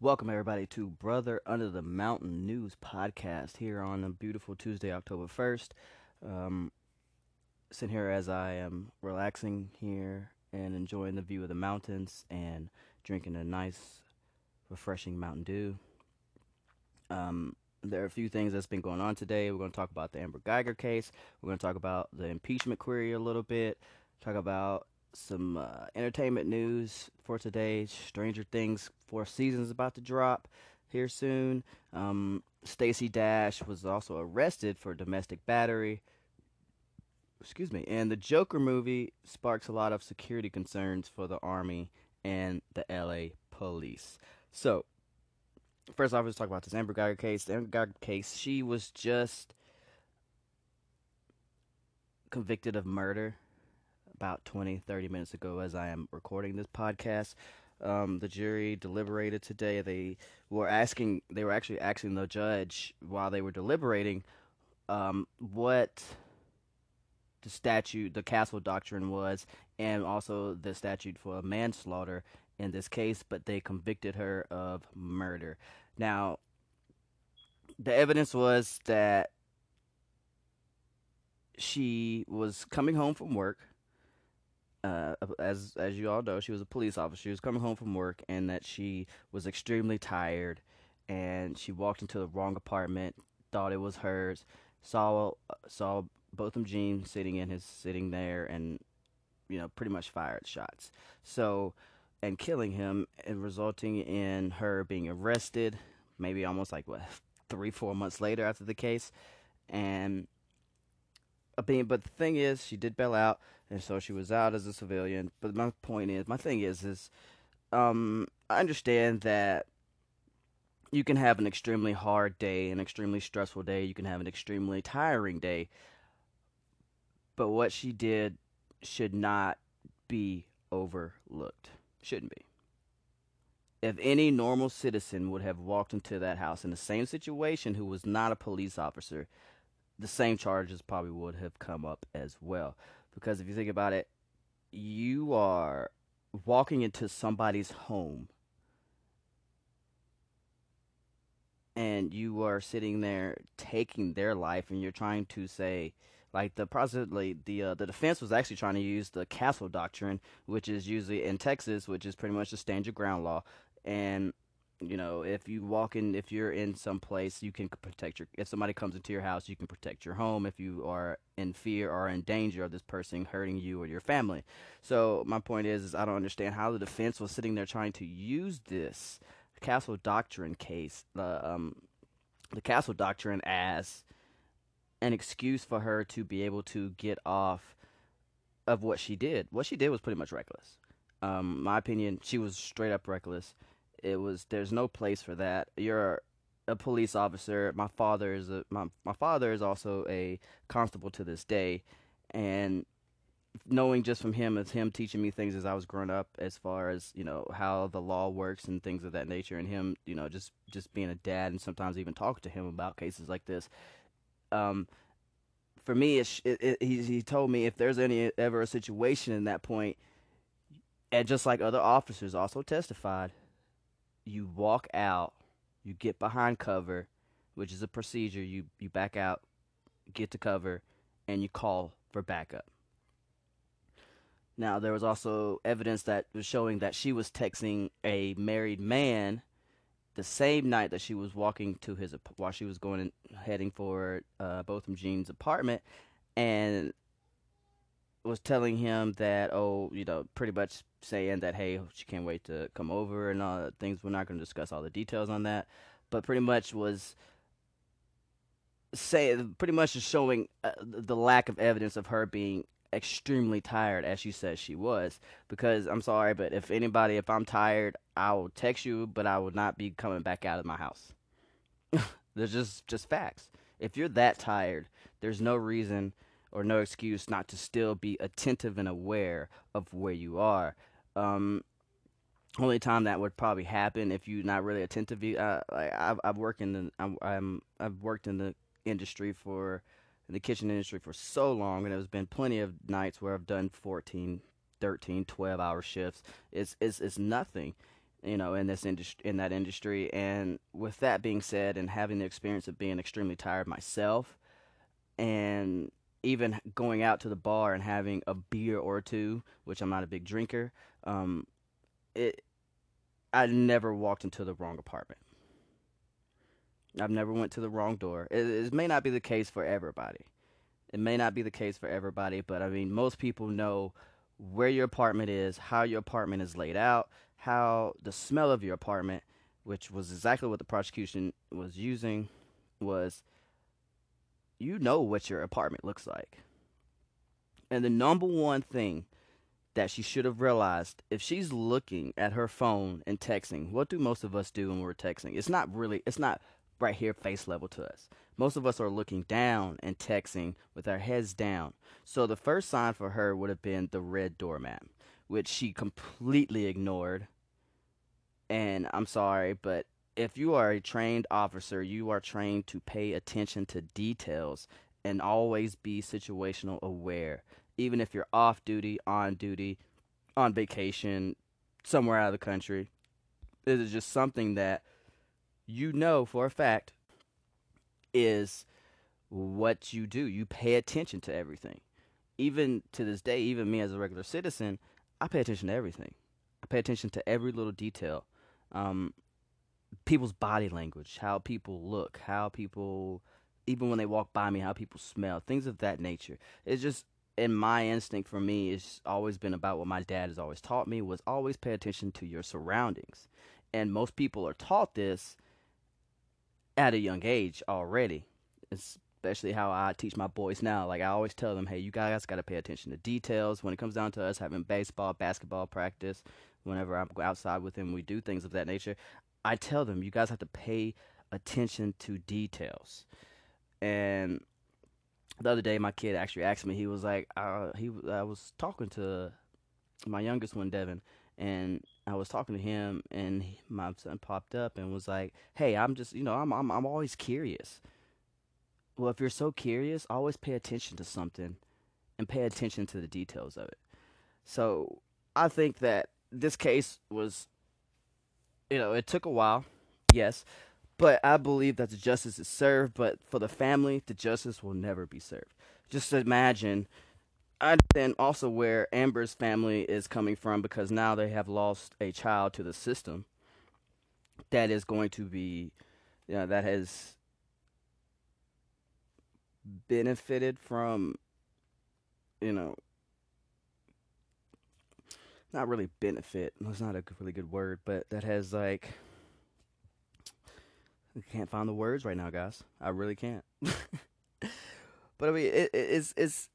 Welcome, everybody, to Brother Under the Mountain News Podcast here on a beautiful Tuesday, October 1st. Um, sitting here as I am relaxing here and enjoying the view of the mountains and drinking a nice, refreshing Mountain Dew. Um, there are a few things that's been going on today. We're going to talk about the Amber Geiger case. We're going to talk about the impeachment query a little bit. Talk about some uh, entertainment news for today. Stranger Things fourth season is about to drop here soon. Um, Stacey Dash was also arrested for domestic battery. Excuse me. And the Joker movie sparks a lot of security concerns for the army and the LA police. So, first off, let's talk about this Amber Geiger case. The Amber Geiger case, she was just convicted of murder about 20, 30 minutes ago as I am recording this podcast. Um, the jury deliberated today. They were asking, they were actually asking the judge while they were deliberating um, what the statute, the Castle Doctrine was, and also the statute for manslaughter in this case, but they convicted her of murder. Now, the evidence was that she was coming home from work uh, as as you all know, she was a police officer. She was coming home from work, and that she was extremely tired, and she walked into the wrong apartment, thought it was hers, saw saw Botham Jean sitting in his sitting there, and you know pretty much fired shots. So, and killing him, and resulting in her being arrested, maybe almost like what three four months later after the case, and. Mean, but the thing is, she did bail out and so she was out as a civilian. But my point is, my thing is, is um, I understand that you can have an extremely hard day, an extremely stressful day. You can have an extremely tiring day. But what she did should not be overlooked. Shouldn't be. If any normal citizen would have walked into that house in the same situation who was not a police officer, the same charges probably would have come up as well. Because if you think about it, you are walking into somebody's home and you are sitting there taking their life and you're trying to say like the prosecutor the uh, the defense was actually trying to use the castle doctrine which is usually in Texas which is pretty much the stand your ground law and you know if you walk in if you're in some place you can protect your if somebody comes into your house you can protect your home if you are in fear or in danger of this person hurting you or your family. So my point is, is i don't understand how the defense was sitting there trying to use this castle doctrine case the um the castle doctrine as an excuse for her to be able to get off of what she did. What she did was pretty much reckless. Um my opinion she was straight up reckless it was there's no place for that. You're a police officer. My father is a my my father is also a constable to this day, and knowing just from him as him teaching me things as I was growing up, as far as you know how the law works and things of that nature, and him you know just just being a dad and sometimes even talking to him about cases like this. Um, for me, it, it, he he told me if there's any ever a situation in that point, and just like other officers also testified, you walk out, you get behind cover, which is a procedure. You you back out, get to cover, and you call for backup. Now there was also evidence that was showing that she was texting a married man the same night that she was walking to his while she was going and heading for uh, Botham Jean's apartment, and was telling him that oh you know pretty much saying that hey she can't wait to come over and all things. We're not going to discuss all the details on that. But pretty much was say pretty much just showing uh, the lack of evidence of her being extremely tired as she says she was. Because I'm sorry but if anybody if I'm tired I will text you but I will not be coming back out of my house. There's just just facts. If you're that tired there's no reason or no excuse not to still be attentive and aware of where you are. Um, only time that would probably happen if you're not really attentive. Uh, like I've I've worked in the I'm, I'm I've worked in the industry for in the kitchen industry for so long, and there's been plenty of nights where I've done 14, 13, 12 hour shifts. It's it's it's nothing. you know, in this industry, in that industry. And with that being said, and having the experience of being extremely tired myself, and even going out to the bar and having a beer or two, which I'm not a big drinker, um, it I never walked into the wrong apartment. I've never went to the wrong door. It, it may not be the case for everybody. It may not be the case for everybody, but I mean, most people know where your apartment is, how your apartment is laid out, how the smell of your apartment, which was exactly what the prosecution was using, was you know what your apartment looks like. And the number one thing that she should have realized if she's looking at her phone and texting, what do most of us do when we're texting? It's not really, it's not right here face level to us. Most of us are looking down and texting with our heads down. So the first sign for her would have been the red doormat, which she completely ignored. And I'm sorry, but if you are a trained officer, you are trained to pay attention to details and always be situational aware. Even if you're off duty, on duty, on vacation, somewhere out of the country, it is just something that you know for a fact is what you do. You pay attention to everything. Even to this day, even me as a regular citizen, I pay attention to everything. I pay attention to every little detail. Um, people's body language, how people look, how people, even when they walk by me, how people smell, things of that nature. It's just, in my instinct for me, it's always been about what my dad has always taught me was always pay attention to your surroundings. And most people are taught this at a young age already. Especially how I teach my boys now. Like I always tell them, hey, you guys got to pay attention to details. When it comes down to us having baseball, basketball practice, whenever I'm outside with them, we do things of that nature. I tell them, you guys have to pay attention to details. And the other day, my kid actually asked me. He was like, uh, he I was talking to my youngest one, Devin, and I was talking to him, and he, my son popped up and was like, "Hey, I'm just, you know, I'm, I'm, I'm always curious." Well, if you're so curious, always pay attention to something, and pay attention to the details of it. So I think that this case was, you know, it took a while, yes, but I believe that the justice is served. But for the family, the justice will never be served. Just imagine I understand also where Amber's family is coming from because now they have lost a child to the system that is going to be, you know, that has benefited from, you know, not really benefit. That's not a really good word, but that has like, Can't find the words right now, guys. I really can't. but I mean, it, it's it's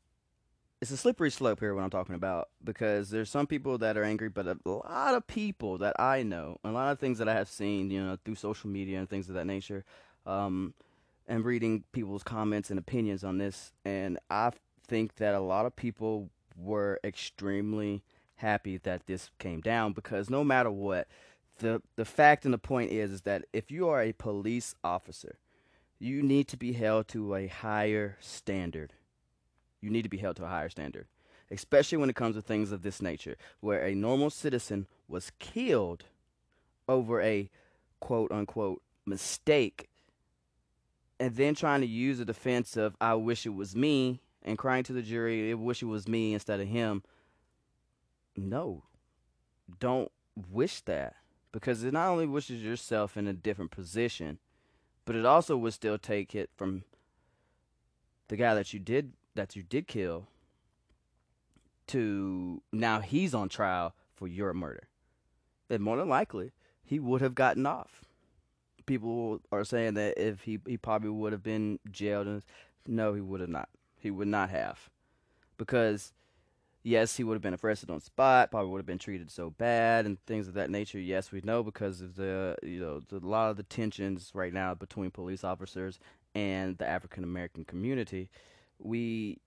it's a slippery slope here what I'm talking about because there's some people that are angry, but a lot of people that I know, a lot of things that I have seen, you know, through social media and things of that nature, um, and reading people's comments and opinions on this, and I think that a lot of people were extremely happy that this came down because no matter what, the the fact and the point is is that if you are a police officer, you need to be held to a higher standard. You need to be held to a higher standard, especially when it comes to things of this nature, where a normal citizen was killed over a quote unquote mistake, and then trying to use a defense of, I wish it was me, and crying to the jury, I wish it was me instead of him. No, don't wish that because it not only wishes yourself in a different position, but it also would still take it from the guy that you did that you did kill to now he's on trial for your murder. And more than likely, he would have gotten off. People are saying that if he, he probably would have been jailed. No, he would have not. He would not have. Because, yes, he would have been arrested on spot, probably would have been treated so bad and things of that nature. Yes, we know because of the, you know, the, a lot of the tensions right now between police officers and the African American community we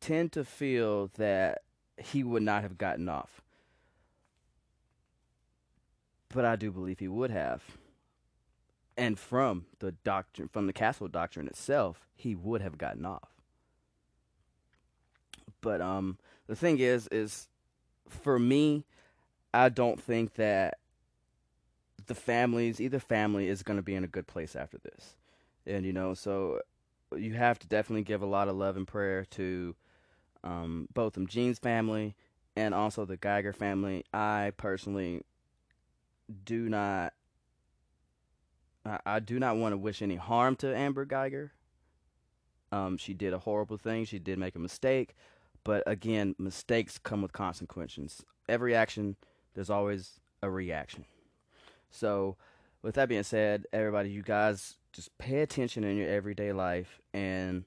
tend to feel that he would not have gotten off. But I do believe he would have. And from the doctrine, from the castle doctrine itself, he would have gotten off. But um, the thing is, is for me, I don't think that the families, either family, is going to be in a good place after this. And you know, so you have to definitely give a lot of love and prayer to um, both of Jean's family and also the Geiger family. I personally do not. I, I do not want to wish any harm to Amber Geiger. Um, she did a horrible thing. She did make a mistake, but again, mistakes come with consequences. Every action, there's always a reaction. So, with that being said, everybody, you guys just pay attention in your everyday life and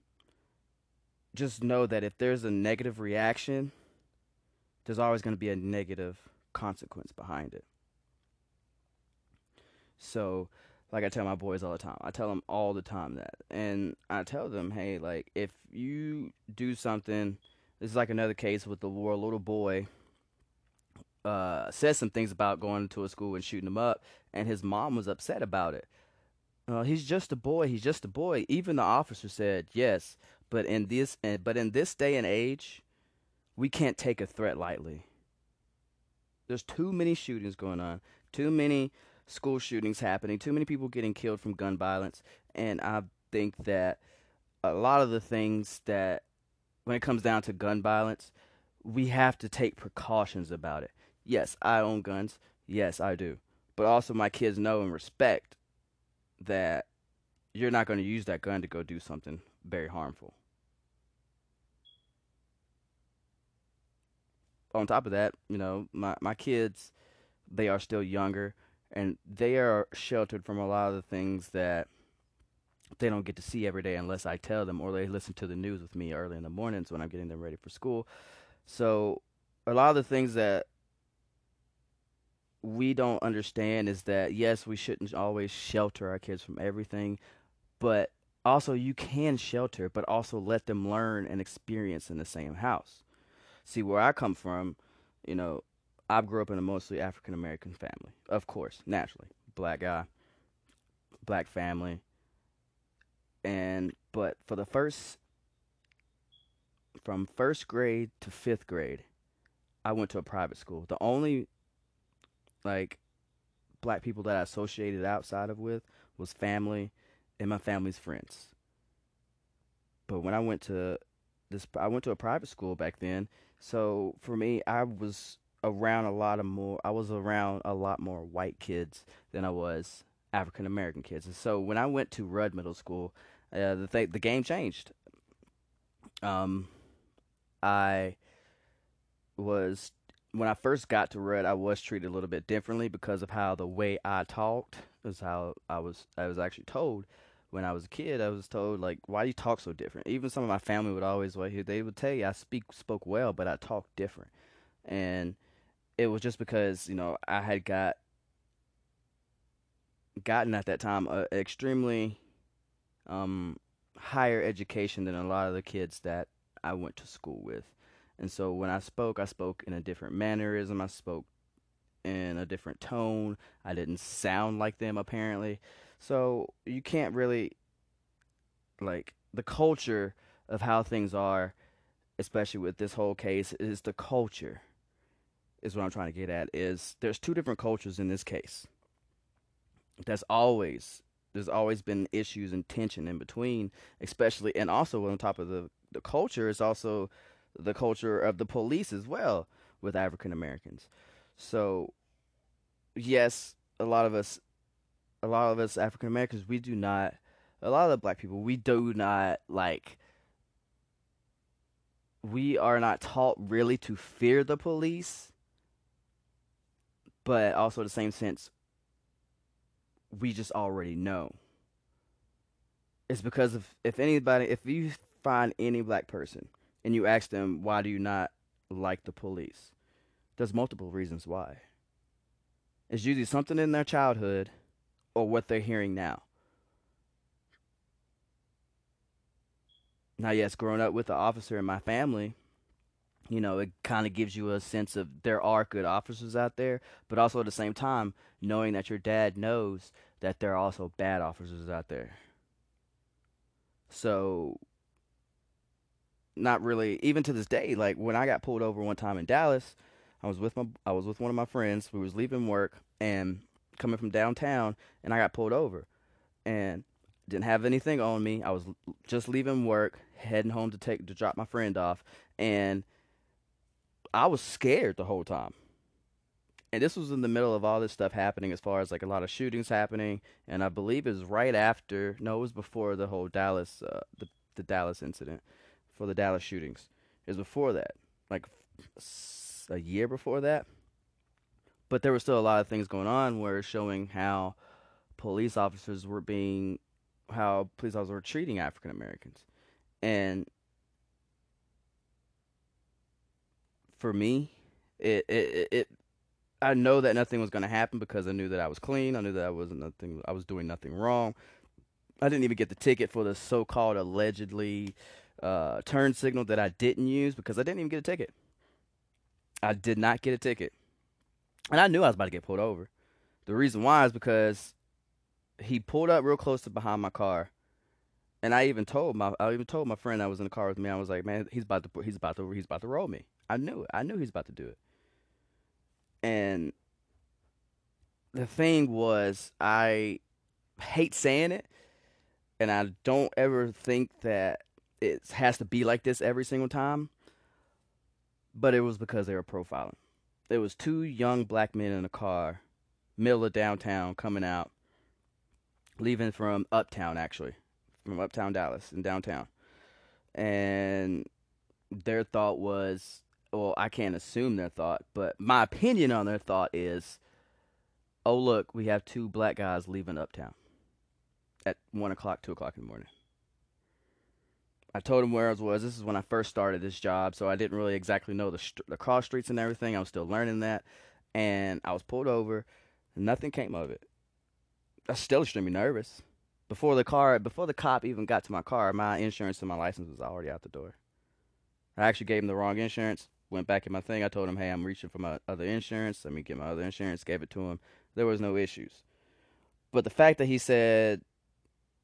just know that if there's a negative reaction, there's always going to be a negative consequence behind it. So, like I tell my boys all the time, I tell them all the time that. And I tell them, hey, like, if you do something, this is like another case with the war A little boy uh, said some things about going to a school and shooting him up, and his mom was upset about it. Uh, he's just a boy. He's just a boy. Even the officer said yes, but in this, but in this day and age, we can't take a threat lightly. There's too many shootings going on, too many school shootings happening, too many people getting killed from gun violence, and I think that a lot of the things that, when it comes down to gun violence, we have to take precautions about it. Yes, I own guns. Yes, I do. But also, my kids know and respect that you're not going to use that gun to go do something very harmful. On top of that, you know, my, my kids, they are still younger and they are sheltered from a lot of the things that they don't get to see every day unless I tell them or they listen to the news with me early in the mornings when I'm getting them ready for school. So, a lot of the things that we don't understand is that yes, we shouldn't always shelter our kids from everything, but also you can shelter, but also let them learn and experience in the same house. See, where I come from, you know, I grew up in a mostly African American family, of course, naturally, black guy, black family, and but for the first from first grade to fifth grade, I went to a private school. The only like black people that I associated outside of with was family and my family's friends. But when I went to this I went to a private school back then. So for me, I was around a lot of more I was around a lot more white kids than I was African American kids. And so when I went to Rudd Middle School, uh, the th- the game changed. Um I was when I first got to Rudd, I was treated a little bit differently because of how the way I talked is how I was I was actually told when I was a kid. I was told like, "Why do you talk so different?" Even some of my family would always like here, they would tell you I speak spoke well, but I talk different, and it was just because you know I had got gotten at that time a extremely um, higher education than a lot of the kids that I went to school with and so when I spoke, I spoke in a different mannerism. I spoke in a different tone. I didn't sound like them apparently. So you can't really like the culture of how things are, especially with this whole case, is the culture. Is what I'm trying to get at. Is there's two different cultures in this case. That's always there's always been issues and tension in between, especially and also on top of the the culture is also the culture of the police as well with African Americans. So, yes, a lot of us, a lot of us African Americans, we do not, a lot of the black people, we do not like, we are not taught really to fear the police, but also the same sense, we just already know. It's because of if anybody, if you find any black person and you ask them why do you not like the police, there's multiple reasons why. It's usually something in their childhood or what they're hearing now. Now, yes, growing up with the officer in my family, you know, it kind of gives you a sense of there are good officers out there, but also at the same time, knowing that your dad knows that there are also bad officers out there. So not really even to this day like when i got pulled over one time in dallas I was with my I was with one of my friends. We was leaving work and coming from downtown, and I got pulled over, and didn't have anything on me. I was just leaving work, heading home to take to drop my friend off, and I was scared the whole time. And this was in the middle of all this stuff happening, as far as like a lot of shootings happening, and I believe it was right after. No, it was before the whole Dallas, uh, the the Dallas incident, for the Dallas shootings. It was before that, like a year before that. But there were still a lot of things going on where showing how police officers were being, how police officers were treating African Americans, and for me, it it, it I know that nothing was going to happen because I knew that I was clean. I knew that I was nothing. I was doing nothing wrong. I didn't even get the ticket for the so-called allegedly uh, turn signal that I didn't use because I didn't even get a ticket. I did not get a ticket, and I knew I was about to get pulled over. The reason why is because he pulled up real close to behind my car, and I even told my I even told my friend that was in the car with me. I was like, "Man, he's about to he's about to he's about to roll me." I knew it. I knew he's about to do it. And the thing was, I hate saying it, and I don't ever think that it has to be like this every single time. But it was because they were profiling. There was two young black men in a car, middle of downtown, coming out, leaving from uptown actually, from uptown Dallas and downtown, and their thought was well, I can't assume their thought, but my opinion on their thought is, oh look, we have two black guys leaving uptown at one o'clock, two o'clock in the morning. I told him where I was. This is when I first started this job, so I didn't really exactly know the st- the cross streets and everything. I was still learning that, and I was pulled over. Nothing came of it. I was still extremely nervous. Before the car, before the cop even got to my car, my insurance and my license was already out the door. I actually gave him the wrong insurance went back in my thing. I told him, hey, I'm reaching for my other insurance. Let me get my other insurance. Gave it to him. There was no issues. But the fact that he said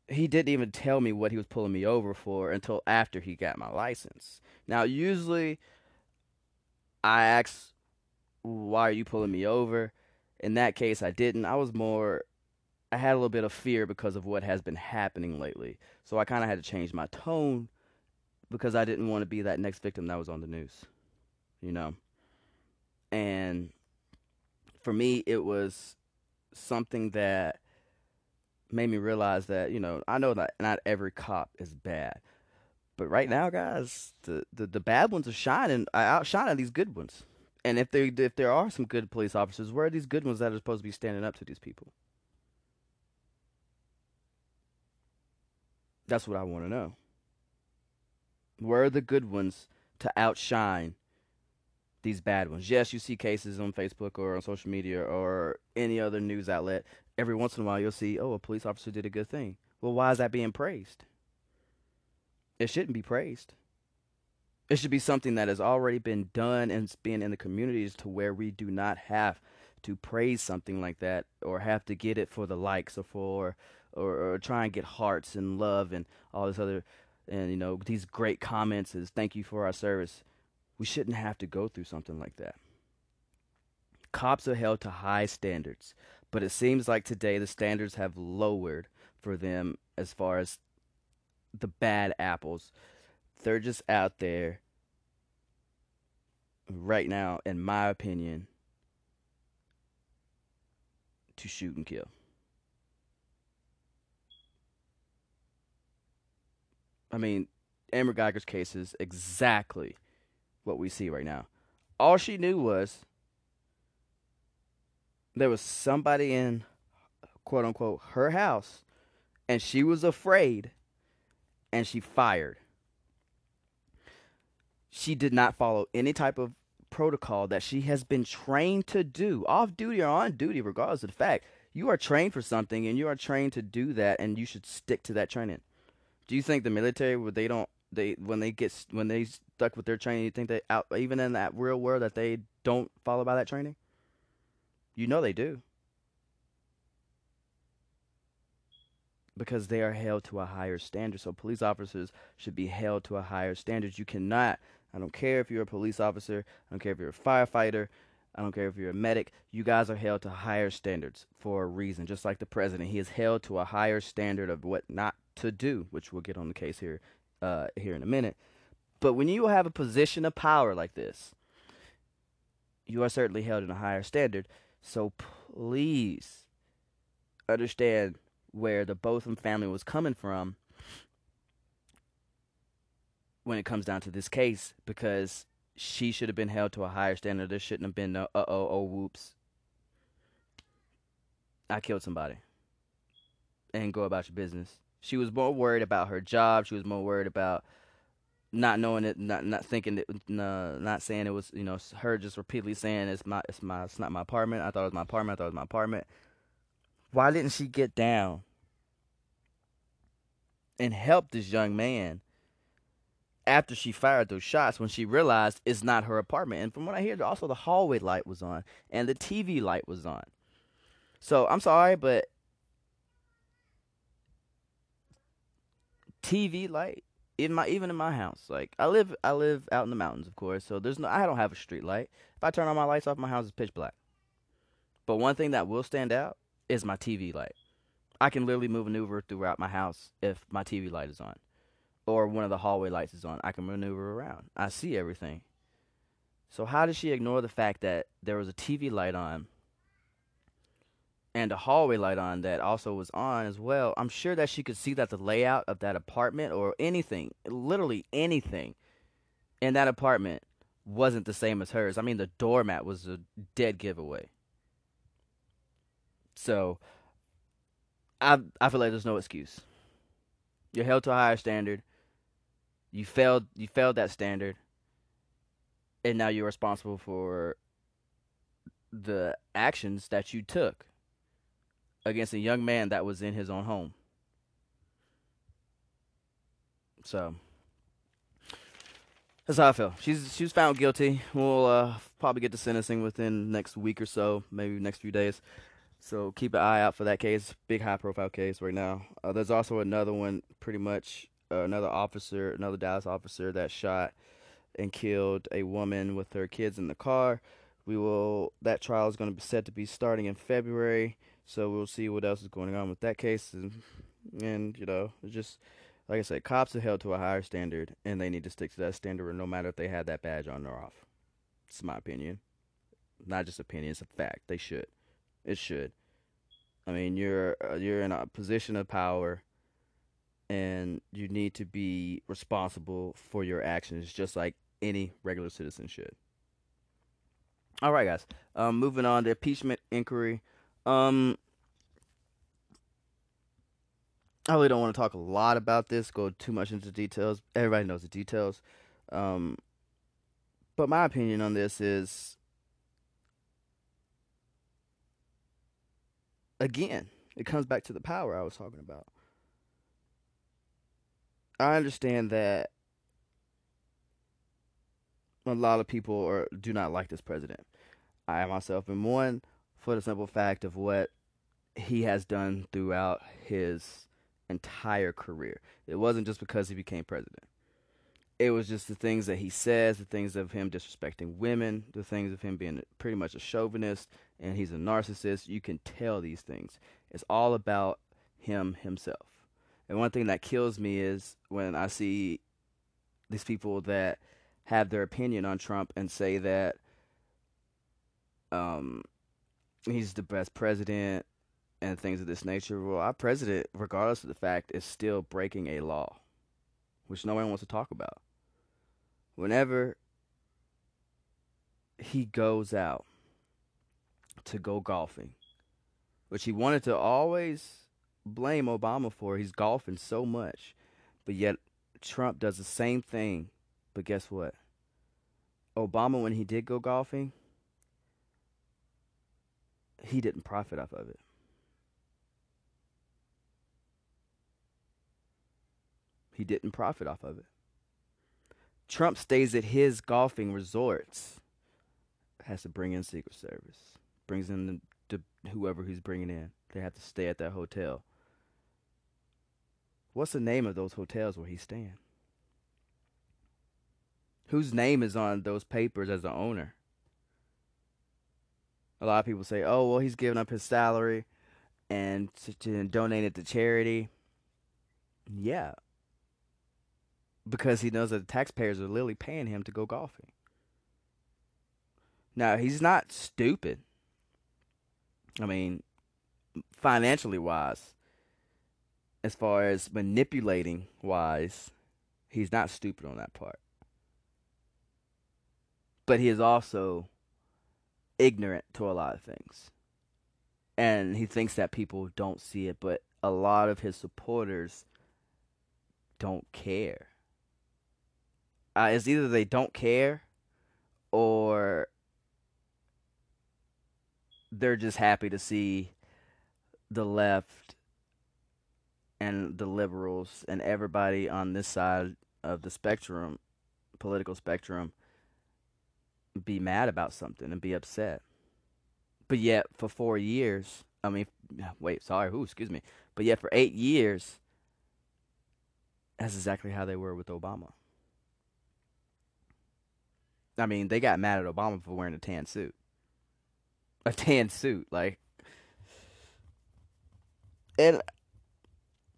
he didn't even tell me what he was pulling me over for until after he got my license. Now, usually I ask, why are you pulling me over? In that case, I didn't. I was more, I had a little bit of fear because of what has been happening lately. So I kind of had to change my tone because I didn't want to be that next victim that was on the news you know. And for me, it was something that made me realize that you know I know that not every cop is bad, but right now, guys, the the, the bad ones are shining, uh, outshining these good ones. And if they if there are some good police officers, where are these good ones that are supposed to be standing up to these people? That's what I want to know. Where are the good ones to outshine these bad ones. Yes, you see cases on Facebook or on social media or any other news outlet. Every once in a while, you'll see, oh, a police officer did a good thing. Well, why is that being praised? It shouldn't be praised. It should be something that has already been done and being in the communities to where we do not have to praise something like that or have to get it for the likes or for or, or try and get hearts and love and all this other and you know these great comments is thank you for our service we shouldn't have to go through something like that. Cops are held to high standards, but it seems like today the standards have lowered for them as far as the bad apples. They're just out there right now, in my opinion, to shoot and kill. I mean, Amber Geiger's case is exactly what we see right now. All she knew was there was somebody in quote unquote her house and she was afraid and she fired. She did not follow any type of protocol that she has been trained to do, off duty or on duty, regardless of the fact. You are trained for something and you are trained to do that and you should stick to that training. Do you think the military they don't they when they get when they stuck with their training, you think they out even in that real world that they don't follow by that training? You know they do. Because they are held to a higher standard. So police officers should be held to a higher standard. You cannot, I don't care if you're a police officer, I don't care if you're a firefighter, I don't care if you're a medic. You guys are held to higher standards for a reason. Just like the president, he is held to a higher standard of what not to do, which we'll get on the case here, uh, here in a minute. But when you have a position of power like this, you are certainly held in a higher standard. So please understand where the Botham family was coming from when it comes down to this case, because she should have been held to a higher standard. There shouldn't have been no uh oh oh whoops. I killed somebody. And go about your business. She was more worried about her job. She was more worried about not knowing it, not not thinking it, not saying it was, you know, her just repeatedly saying it's my, it's my, it's not my apartment. I thought it was my apartment. I thought it was my apartment. Why didn't she get down and help this young man after she fired those shots when she realized it's not her apartment. And from what I hear, also the hallway light was on and the TV light was on. So I'm sorry, but TV light in my even in my house, like I live I live out in the mountains, of course. So there's no I don't have a street light. If I turn all my lights off, my house is pitch black. But one thing that will stand out is my TV light. I can literally move maneuver throughout my house if my TV light is on or one of the hallway lights is on, I can maneuver around. I see everything. So how did she ignore the fact that there was a TV light on and a hallway light on that also was on as well? I'm sure that she could see that the layout of that apartment or anything, literally anything in that apartment wasn't the same as hers. I mean, the doormat was a dead giveaway. So I I feel like there's no excuse. You're held to a higher standard you failed you failed that standard and now you're responsible for the actions that you took against a young man that was in his own home so that's how I feel. She's she's found guilty. We'll uh, probably get to sentencing within next week or so, maybe next few days. So keep an eye out for that case. Big high profile case right now. Uh, there's also another one, pretty much uh, another officer, another Dallas officer that shot and killed a woman with her kids in the car. We will. That trial is going to be set to be starting in February, so we'll see what else is going on with that case. And, and you know, just like I said, cops are held to a higher standard, and they need to stick to that standard, no matter if they had that badge on or off. It's my opinion, not just opinion. It's a fact. They should. It should. I mean, you're uh, you're in a position of power and you need to be responsible for your actions just like any regular citizen should. All right, guys. Um, moving on to impeachment inquiry. Um, I really don't want to talk a lot about this, go too much into details. Everybody knows the details. Um, but my opinion on this is again, it comes back to the power I was talking about. I understand that a lot of people are, do not like this president. I myself am one for the simple fact of what he has done throughout his entire career. It wasn't just because he became president. It was just the things that he says, the things of him disrespecting women, the things of him being pretty much a chauvinist and he's a narcissist. You can tell these things. It's all about him himself. And one thing that kills me is when I see these people that have their opinion on Trump and say that um, he's the best president and things of this nature. Well, our president, regardless of the fact, is still breaking a law, which no one wants to talk about. Whenever he goes out to go golfing, which he wanted to always blame Obama for. He's golfing so much. But yet Trump does the same thing. But guess what? Obama, when he did go golfing, he didn't profit off of it. He didn't profit off of it. Trump stays at his golfing resorts, has to bring in Secret Service, brings in the, the, whoever he's bringing in. They have to stay at that hotel. What's the name of those hotels where he's staying? Whose name is on those papers as the owner? A lot of people say, "Oh, well, he's giving up his salary and to, to donate it to charity." Yeah, because he knows that the taxpayers are literally paying him to go golfing. Now, he's not stupid. I mean, financially wise, as far as manipulating wise, he's not stupid on that part. But he is also ignorant to a lot of things. And he thinks that people don't see it, but a lot of his supporters don't care. Uh, it's either they don't care or they're just happy to see the left and the liberals and everybody on this side of the spectrum, political spectrum, be mad about something and be upset. But yet, for four years, I mean, wait, sorry, who, excuse me. But yet, for eight years, that's exactly how they were with Obama. I mean, they got mad at Obama for wearing a tan suit. A tan suit, like. And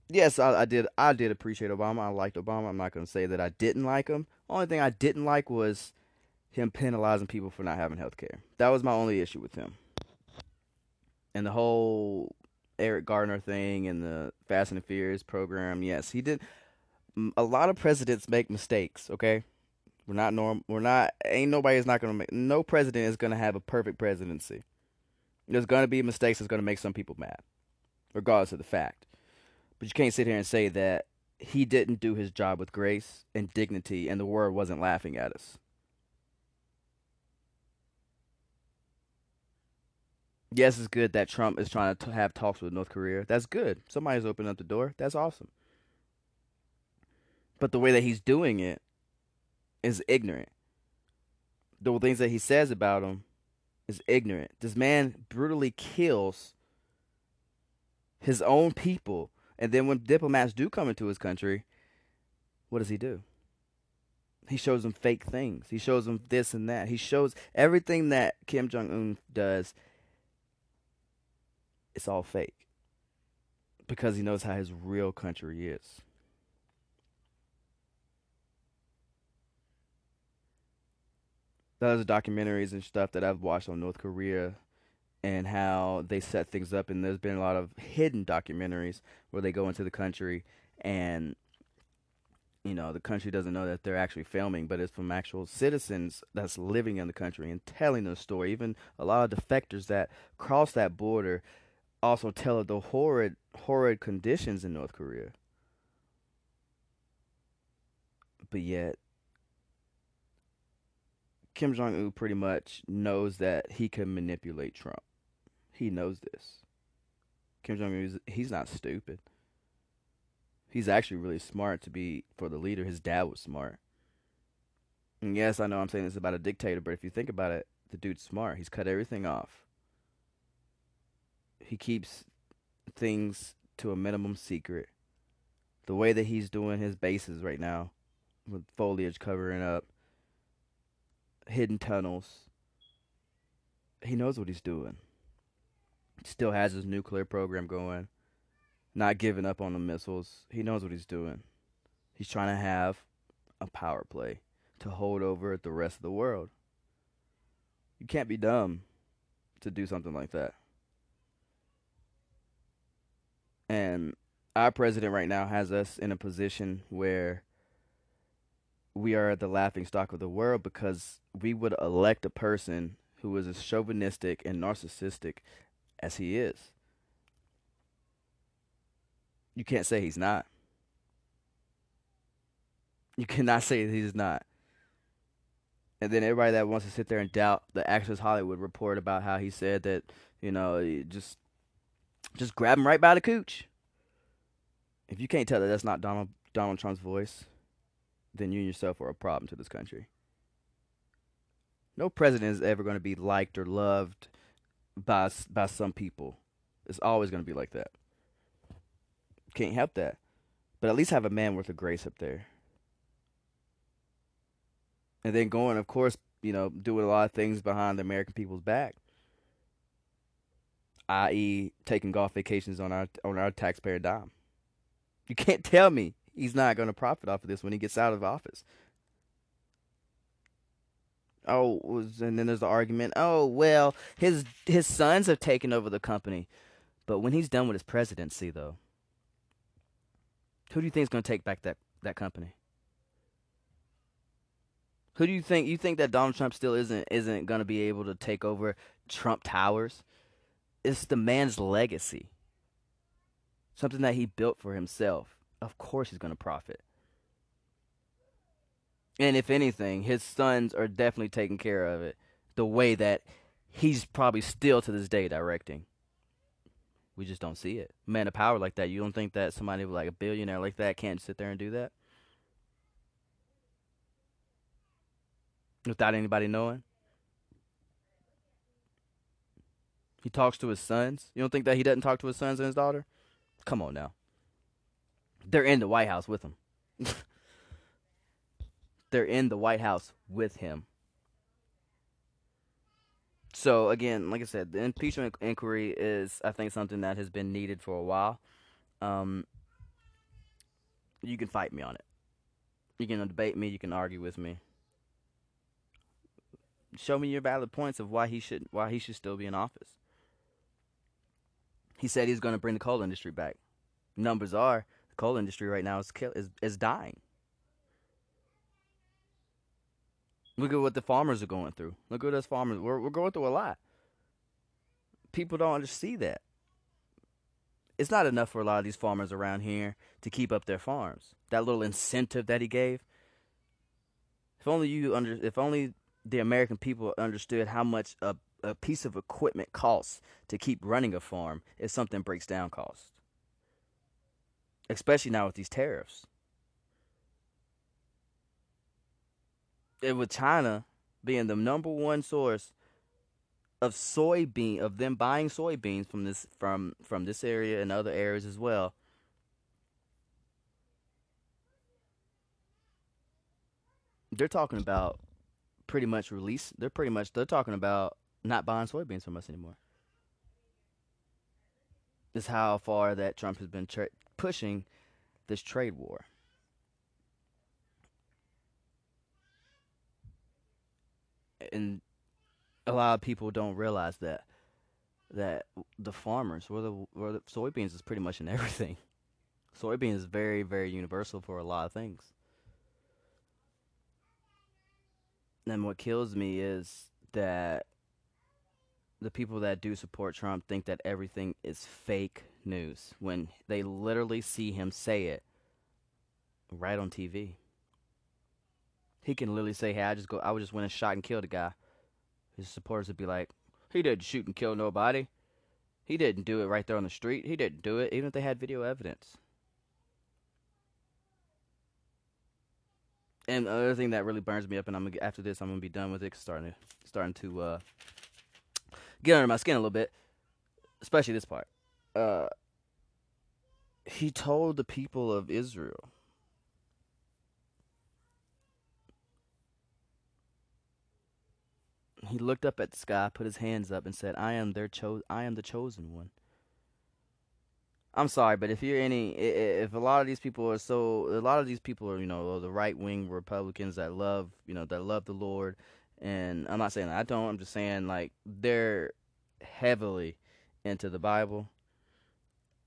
yes, I, I did. I did appreciate Obama. I liked Obama. I'm not going to say that I didn't like him. Only thing I didn't like was him penalizing people for not having health care. That was my only issue with him. And the whole Eric Gardner thing and the Fast and the Furious program, yes, he did. A lot of presidents make mistakes, okay? We're not norm. We're not. Ain't nobody's not gonna make. No president is gonna have a perfect presidency. There's gonna be mistakes that's gonna make some people mad, regardless of the fact. But you can't sit here and say that he didn't do his job with grace and dignity, and the world wasn't laughing at us. Yes, it's good that Trump is trying to have talks with North Korea. That's good. Somebody's opened up the door. That's awesome. But the way that he's doing it is ignorant. The things that he says about him is ignorant. This man brutally kills his own people. And then when diplomats do come into his country, what does he do? He shows them fake things. He shows them this and that. He shows everything that Kim Jong Un does it's all fake because he knows how his real country is. Those documentaries and stuff that I've watched on North Korea and how they set things up. And there's been a lot of hidden documentaries where they go into the country and you know the country doesn't know that they're actually filming but it's from actual citizens that's living in the country and telling the story even a lot of defectors that cross that border also tell of the horrid, horrid conditions in North Korea. But yet, Kim Jong Un pretty much knows that he can manipulate Trump. He knows this. Kim Jong Un, he's not stupid. He's actually really smart to be for the leader. His dad was smart. And yes, I know I'm saying this about a dictator, but if you think about it, the dude's smart. He's cut everything off he keeps things to a minimum secret. The way that he's doing his bases right now, with foliage covering up, hidden tunnels, he knows what he's doing. Still has his nuclear program going, not giving up on the missiles. He knows what he's doing. He's trying to have a power play to hold over the rest of the world. You can't be dumb to do something like that. And our president right now has us in a position where we are the laughing stock of the world because we would elect a person who is as chauvinistic and narcissistic as he is. You can't say he's not. You cannot say he's not. And then everybody that wants to sit there and doubt the Access Hollywood report about how he said that, you know, just just grab him right by the cooch. If you can't tell that that's not Donald Donald Trump's voice, then you and yourself are a problem to this country. No president is ever going to be liked or loved by by some people. It's always going to be like that. Can't help that. But at least have a man worth of grace up there. And then going, of course, you know, doing a lot of things behind the American people's back. i.e., taking golf vacations on our on our taxpayer dime. You can't tell me he's not going to profit off of this when he gets out of office. Oh, and then there's the argument. Oh, well, his his sons have taken over the company, but when he's done with his presidency, though, who do you think is going to take back that that company? Who do you think you think that Donald Trump still isn't isn't going to be able to take over Trump Towers? It's the man's legacy. Something that he built for himself. Of course he's going to profit. And if anything, his sons are definitely taking care of it the way that he's probably still to this day directing. We just don't see it. Man of power like that, you don't think that somebody like a billionaire like that can't sit there and do that? Without anybody knowing? He talks to his sons. You don't think that he doesn't talk to his sons and his daughter? Come on now. They're in the White House with him. They're in the White House with him. So again, like I said, the impeachment inquiry is, I think, something that has been needed for a while. Um, you can fight me on it. You can debate me. You can argue with me. Show me your valid points of why he should why he should still be in office. He said he's going to bring the coal industry back. Numbers are the coal industry right now is is is dying. Look at what the farmers are going through. Look at us farmers. We're we're going through a lot. People don't understand that. It's not enough for a lot of these farmers around here to keep up their farms. That little incentive that he gave. If only you under if only the American people understood how much a a piece of equipment costs to keep running a farm if something breaks down cost. Especially now with these tariffs. And with China being the number one source of soybean of them buying soybeans from this from from this area and other areas as well. They're talking about pretty much release. They're pretty much they're talking about not buying soybeans from us anymore. Is how far that Trump has been tra- pushing this trade war. And a lot of people don't realize that that the farmers, where the where the soybeans is pretty much in everything. Soybeans is very very universal for a lot of things. And what kills me is that the people that do support Trump think that everything is fake news when they literally see him say it right on TV. He can literally say, "Hey, I just go, I would just went and shot and killed a guy." His supporters would be like, "He didn't shoot and kill nobody. He didn't do it right there on the street. He didn't do it, even if they had video evidence." And the other thing that really burns me up, and I'm after this, I'm gonna be done with it. Starting to starting to uh, get under my skin a little bit, especially this part. Uh, he told the people of Israel. He looked up at the sky, put his hands up, and said, "I am their cho- I am the chosen one." I'm sorry, but if you're any, if a lot of these people are so, a lot of these people are, you know, the right wing Republicans that love, you know, that love the Lord and I'm not saying I don't. I'm just saying like they're heavily into the Bible.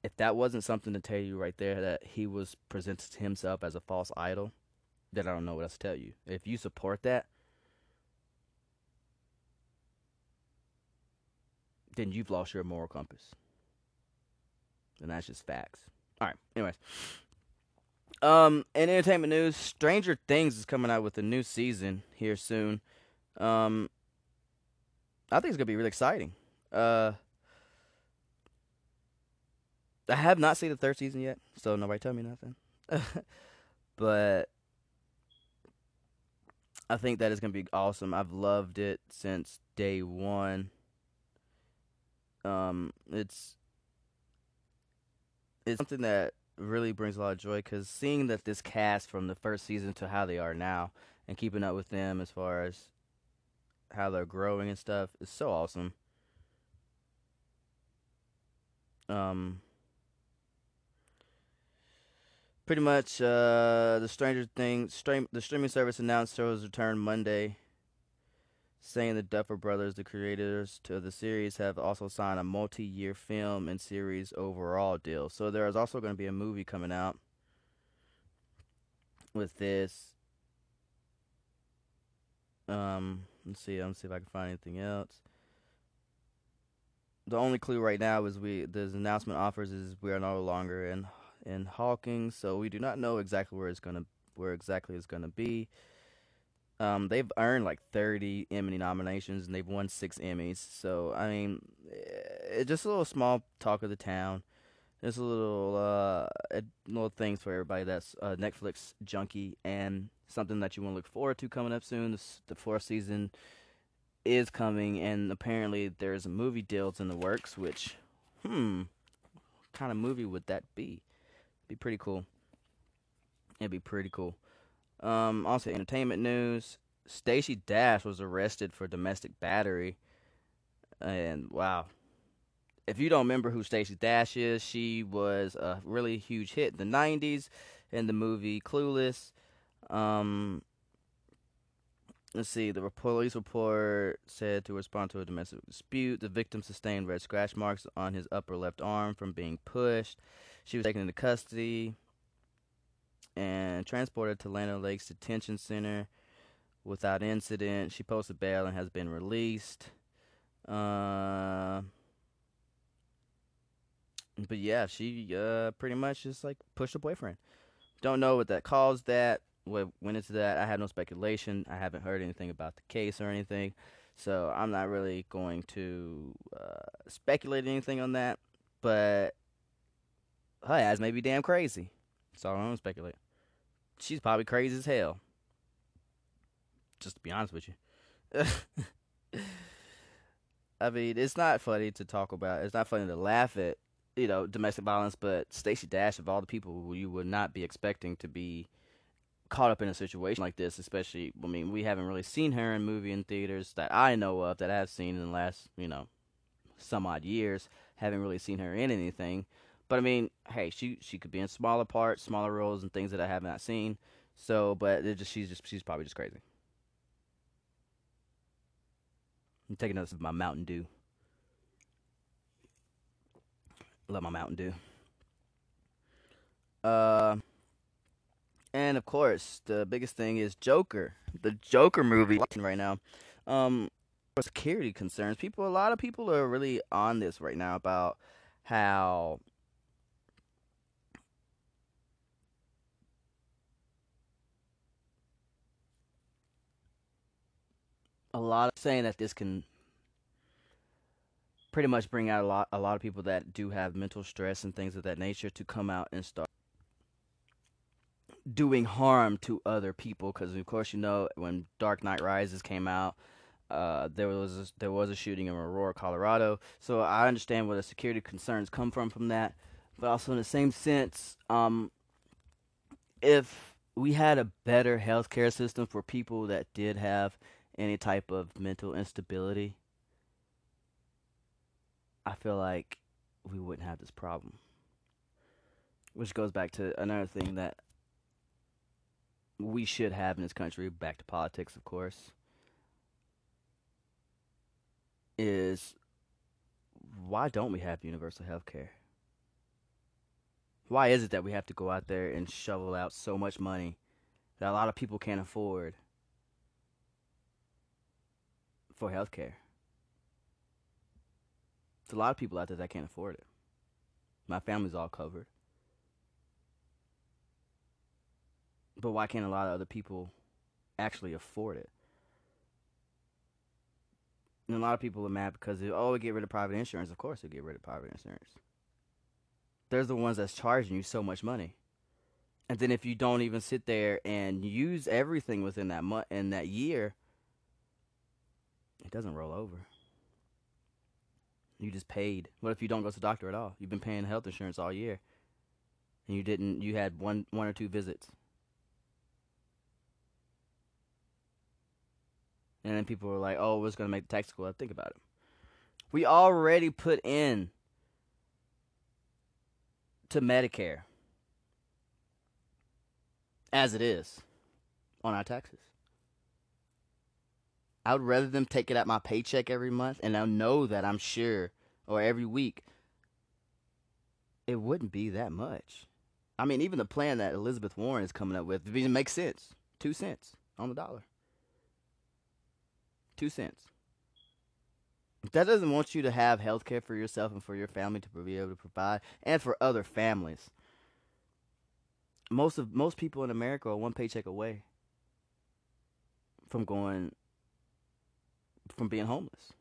If that wasn't something to tell you right there that he was presented himself as a false idol, then I don't know what else to tell you. If you support that, then you've lost your moral compass. And that's just facts. All right. Anyways, um, in entertainment news, Stranger Things is coming out with a new season here soon. Um, I think it's gonna be really exciting. Uh, I have not seen the third season yet, so nobody tell me nothing. but I think that is gonna be awesome. I've loved it since day one. Um, it's it's something that really brings a lot of joy because seeing that this cast from the first season to how they are now and keeping up with them as far as how they're growing and stuff is so awesome. Um, pretty much, uh, the Stranger Things stream the streaming service announced its return Monday, saying the Duffer Brothers, the creators to the series, have also signed a multi-year film and series overall deal. So there is also going to be a movie coming out with this. Um, let's see. Let's see if I can find anything else. The only clue right now is we the announcement offers is we are no longer in in Hawkins, so we do not know exactly where it's gonna where exactly it's gonna be. Um, they've earned like 30 Emmy nominations and they've won six Emmys. So I mean, it's just a little small talk of the town. Just a little uh, little things for everybody that's uh, Netflix junkie and something that you want to look forward to coming up soon. The fourth season is coming, and apparently there's a movie deals in the works. Which, hmm, what kind of movie would that be? Be pretty cool. It'd be pretty cool. Um, also, entertainment news: Stacey Dash was arrested for domestic battery, and wow. If you don't remember who Stacey Dash is, she was a really huge hit in the '90s in the movie Clueless. Um, let's see. The police report said to respond to a domestic dispute, the victim sustained red scratch marks on his upper left arm from being pushed. She was taken into custody and transported to Land Lakes Detention Center without incident. She posted bail and has been released. Uh, but yeah, she uh, pretty much just like pushed her boyfriend. Don't know what that caused that. Went into that? I have no speculation. I haven't heard anything about the case or anything, so I'm not really going to uh, speculate anything on that. But her ass may be damn crazy. So I don't speculate. She's probably crazy as hell. Just to be honest with you. I mean, it's not funny to talk about. It's not funny to laugh at, you know, domestic violence. But Stacey Dash, of all the people who you would not be expecting to be caught up in a situation like this, especially, I mean, we haven't really seen her in movie and theaters that I know of that I've seen in the last, you know, some odd years. Haven't really seen her in anything. But I mean, hey, she she could be in smaller parts, smaller roles, and things that I have not seen. So, but it just she's just she's probably just crazy. I'm taking notice of my Mountain Dew. Love my Mountain Dew. Uh, and of course, the biggest thing is Joker, the Joker movie right now. Um, security concerns, people, a lot of people are really on this right now about how a lot of saying that this can pretty much bring out a lot a lot of people that do have mental stress and things of that nature to come out and start doing harm to other people because of course you know when Dark Knight Rises came out uh, there was a, there was a shooting in Aurora, Colorado. So I understand where the security concerns come from from that, but also in the same sense, um, if we had a better healthcare system for people that did have any type of mental instability, I feel like we wouldn't have this problem. Which goes back to another thing that we should have in this country, back to politics, of course, is why don't we have universal health care? Why is it that we have to go out there and shovel out so much money that a lot of people can't afford for health care. There's a lot of people out there that can't afford it. My family's all covered. But why can't a lot of other people actually afford it? And a lot of people are mad because, they oh, get rid of private insurance. Of course, we get rid of private insurance. There's the ones that's charging you so much money. And then if you don't even sit there and use everything within that month in that year, it doesn't roll over. You just paid. What if you don't go to the doctor at all? You've been paying health insurance all year, and you didn't. You had one, one or two visits, and then people were like, "Oh, what's going to make the tax go up?" Think about it. We already put in to Medicare as it is on our taxes. I would rather them take it out my paycheck every month and I know that I'm sure or every week it wouldn't be that much. I mean, even the plan that Elizabeth Warren is coming up with it makes sense. Two cents on the dollar. Two cents. That doesn't want you to have health care for yourself and for your family to be able to provide and for other families. Most of most people in America are one paycheck away from going from being homeless.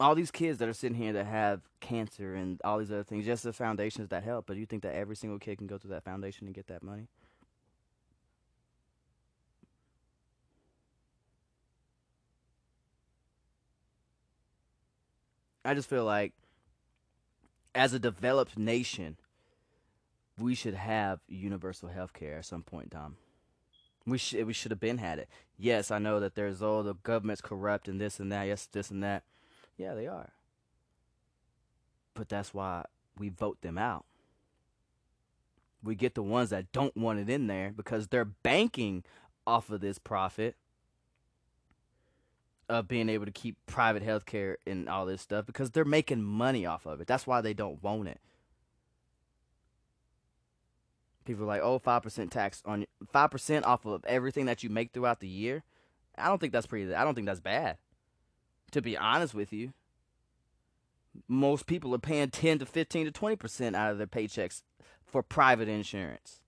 All these kids that are sitting here that have cancer and all these other things, just the foundations that help, but you think that every single kid can go to that foundation and get that money? I just feel like as a developed nation, we should have universal health care at some point in time. We should we should have been had it. Yes, I know that there's all the government's corrupt and this and that. Yes, this and that. Yeah, they are. But that's why we vote them out. We get the ones that don't want it in there because they're banking off of this profit of being able to keep private health care and all this stuff because they're making money off of it. That's why they don't want it. People are like, oh, 5% tax on 5% off of everything that you make throughout the year. I don't think that's pretty, I don't think that's bad. To be honest with you, most people are paying 10 to 15 to 20% out of their paychecks for private insurance.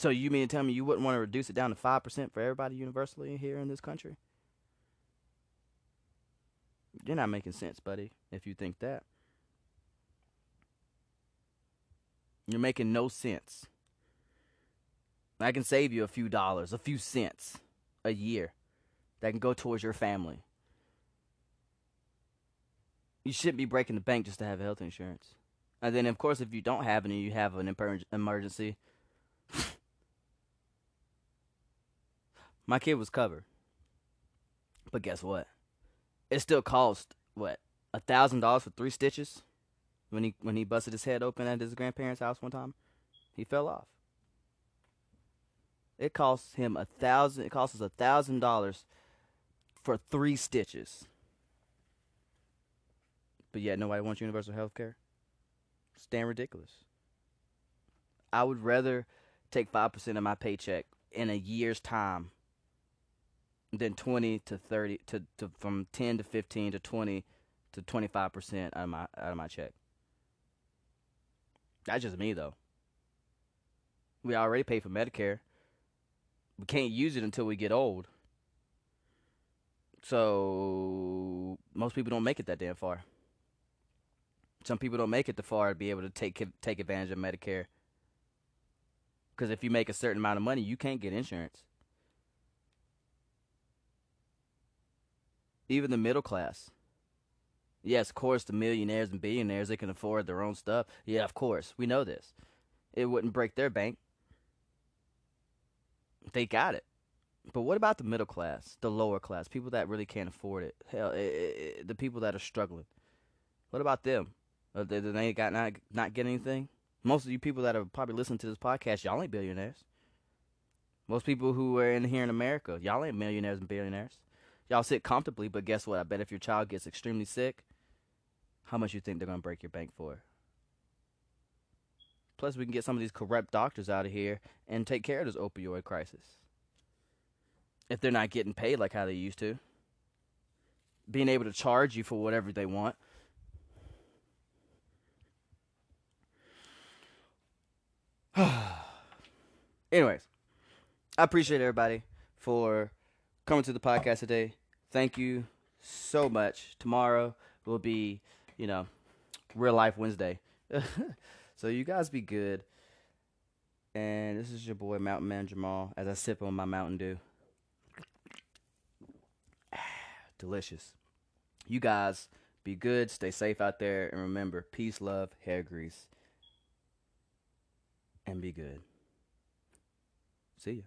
So you mean to tell me you wouldn't want to reduce it down to five percent for everybody universally here in this country? You're not making sense, buddy, if you think that. You're making no sense. I can save you a few dollars, a few cents a year that can go towards your family. You shouldn't be breaking the bank just to have health insurance. And then, of course, if you don't have any, you have an emergency. My kid was covered. But guess what? It still cost what a thousand dollars for three stitches when he when he busted his head open at his grandparents' house one time. He fell off. It cost him a thousand. It cost us a thousand dollars for three stitches. But yet nobody wants universal health care. It's damn ridiculous. I would rather take five percent of my paycheck in a year's time then 20 to 30 to, to from 10 to 15 to 20 to 25 percent out of my out of my check. That's just me though. We already pay for Medicare. We can't use it until we get old. So most people don't make it that damn far. Some people don't make it that far to be able to take take advantage of Medicare. Because if you make a certain amount of money, you can't get insurance. Even the middle class. Yes, of course, the millionaires and billionaires they can afford their own stuff. Yeah, of course, we know this. It wouldn't break their bank. They got it. But what about the middle class, the lower class, people that really can't afford it? Hell, it, it, the people that are struggling. What about them? Uh, they, they got not not get anything. Most of you people that are probably listening to this podcast, y'all ain't billionaires. Most people who are in here in America, y'all ain't millionaires and billionaires. Y'all sit comfortably, but guess what? I bet if your child gets extremely sick, how much you think they're gonna break your bank for? Plus, we can get some of these corrupt doctors out of here and take care of this opioid crisis. If they're not getting paid like how they used to, being able to charge you for whatever they want. Anyways, I appreciate everybody for coming to the podcast today. Thank you so much. Tomorrow will be, you know, real life Wednesday. so you guys be good. And this is your boy Mountain Man Jamal as I sip on my Mountain Dew. Delicious. You guys be good, stay safe out there, and remember peace, love, hair grease. And be good. See ya.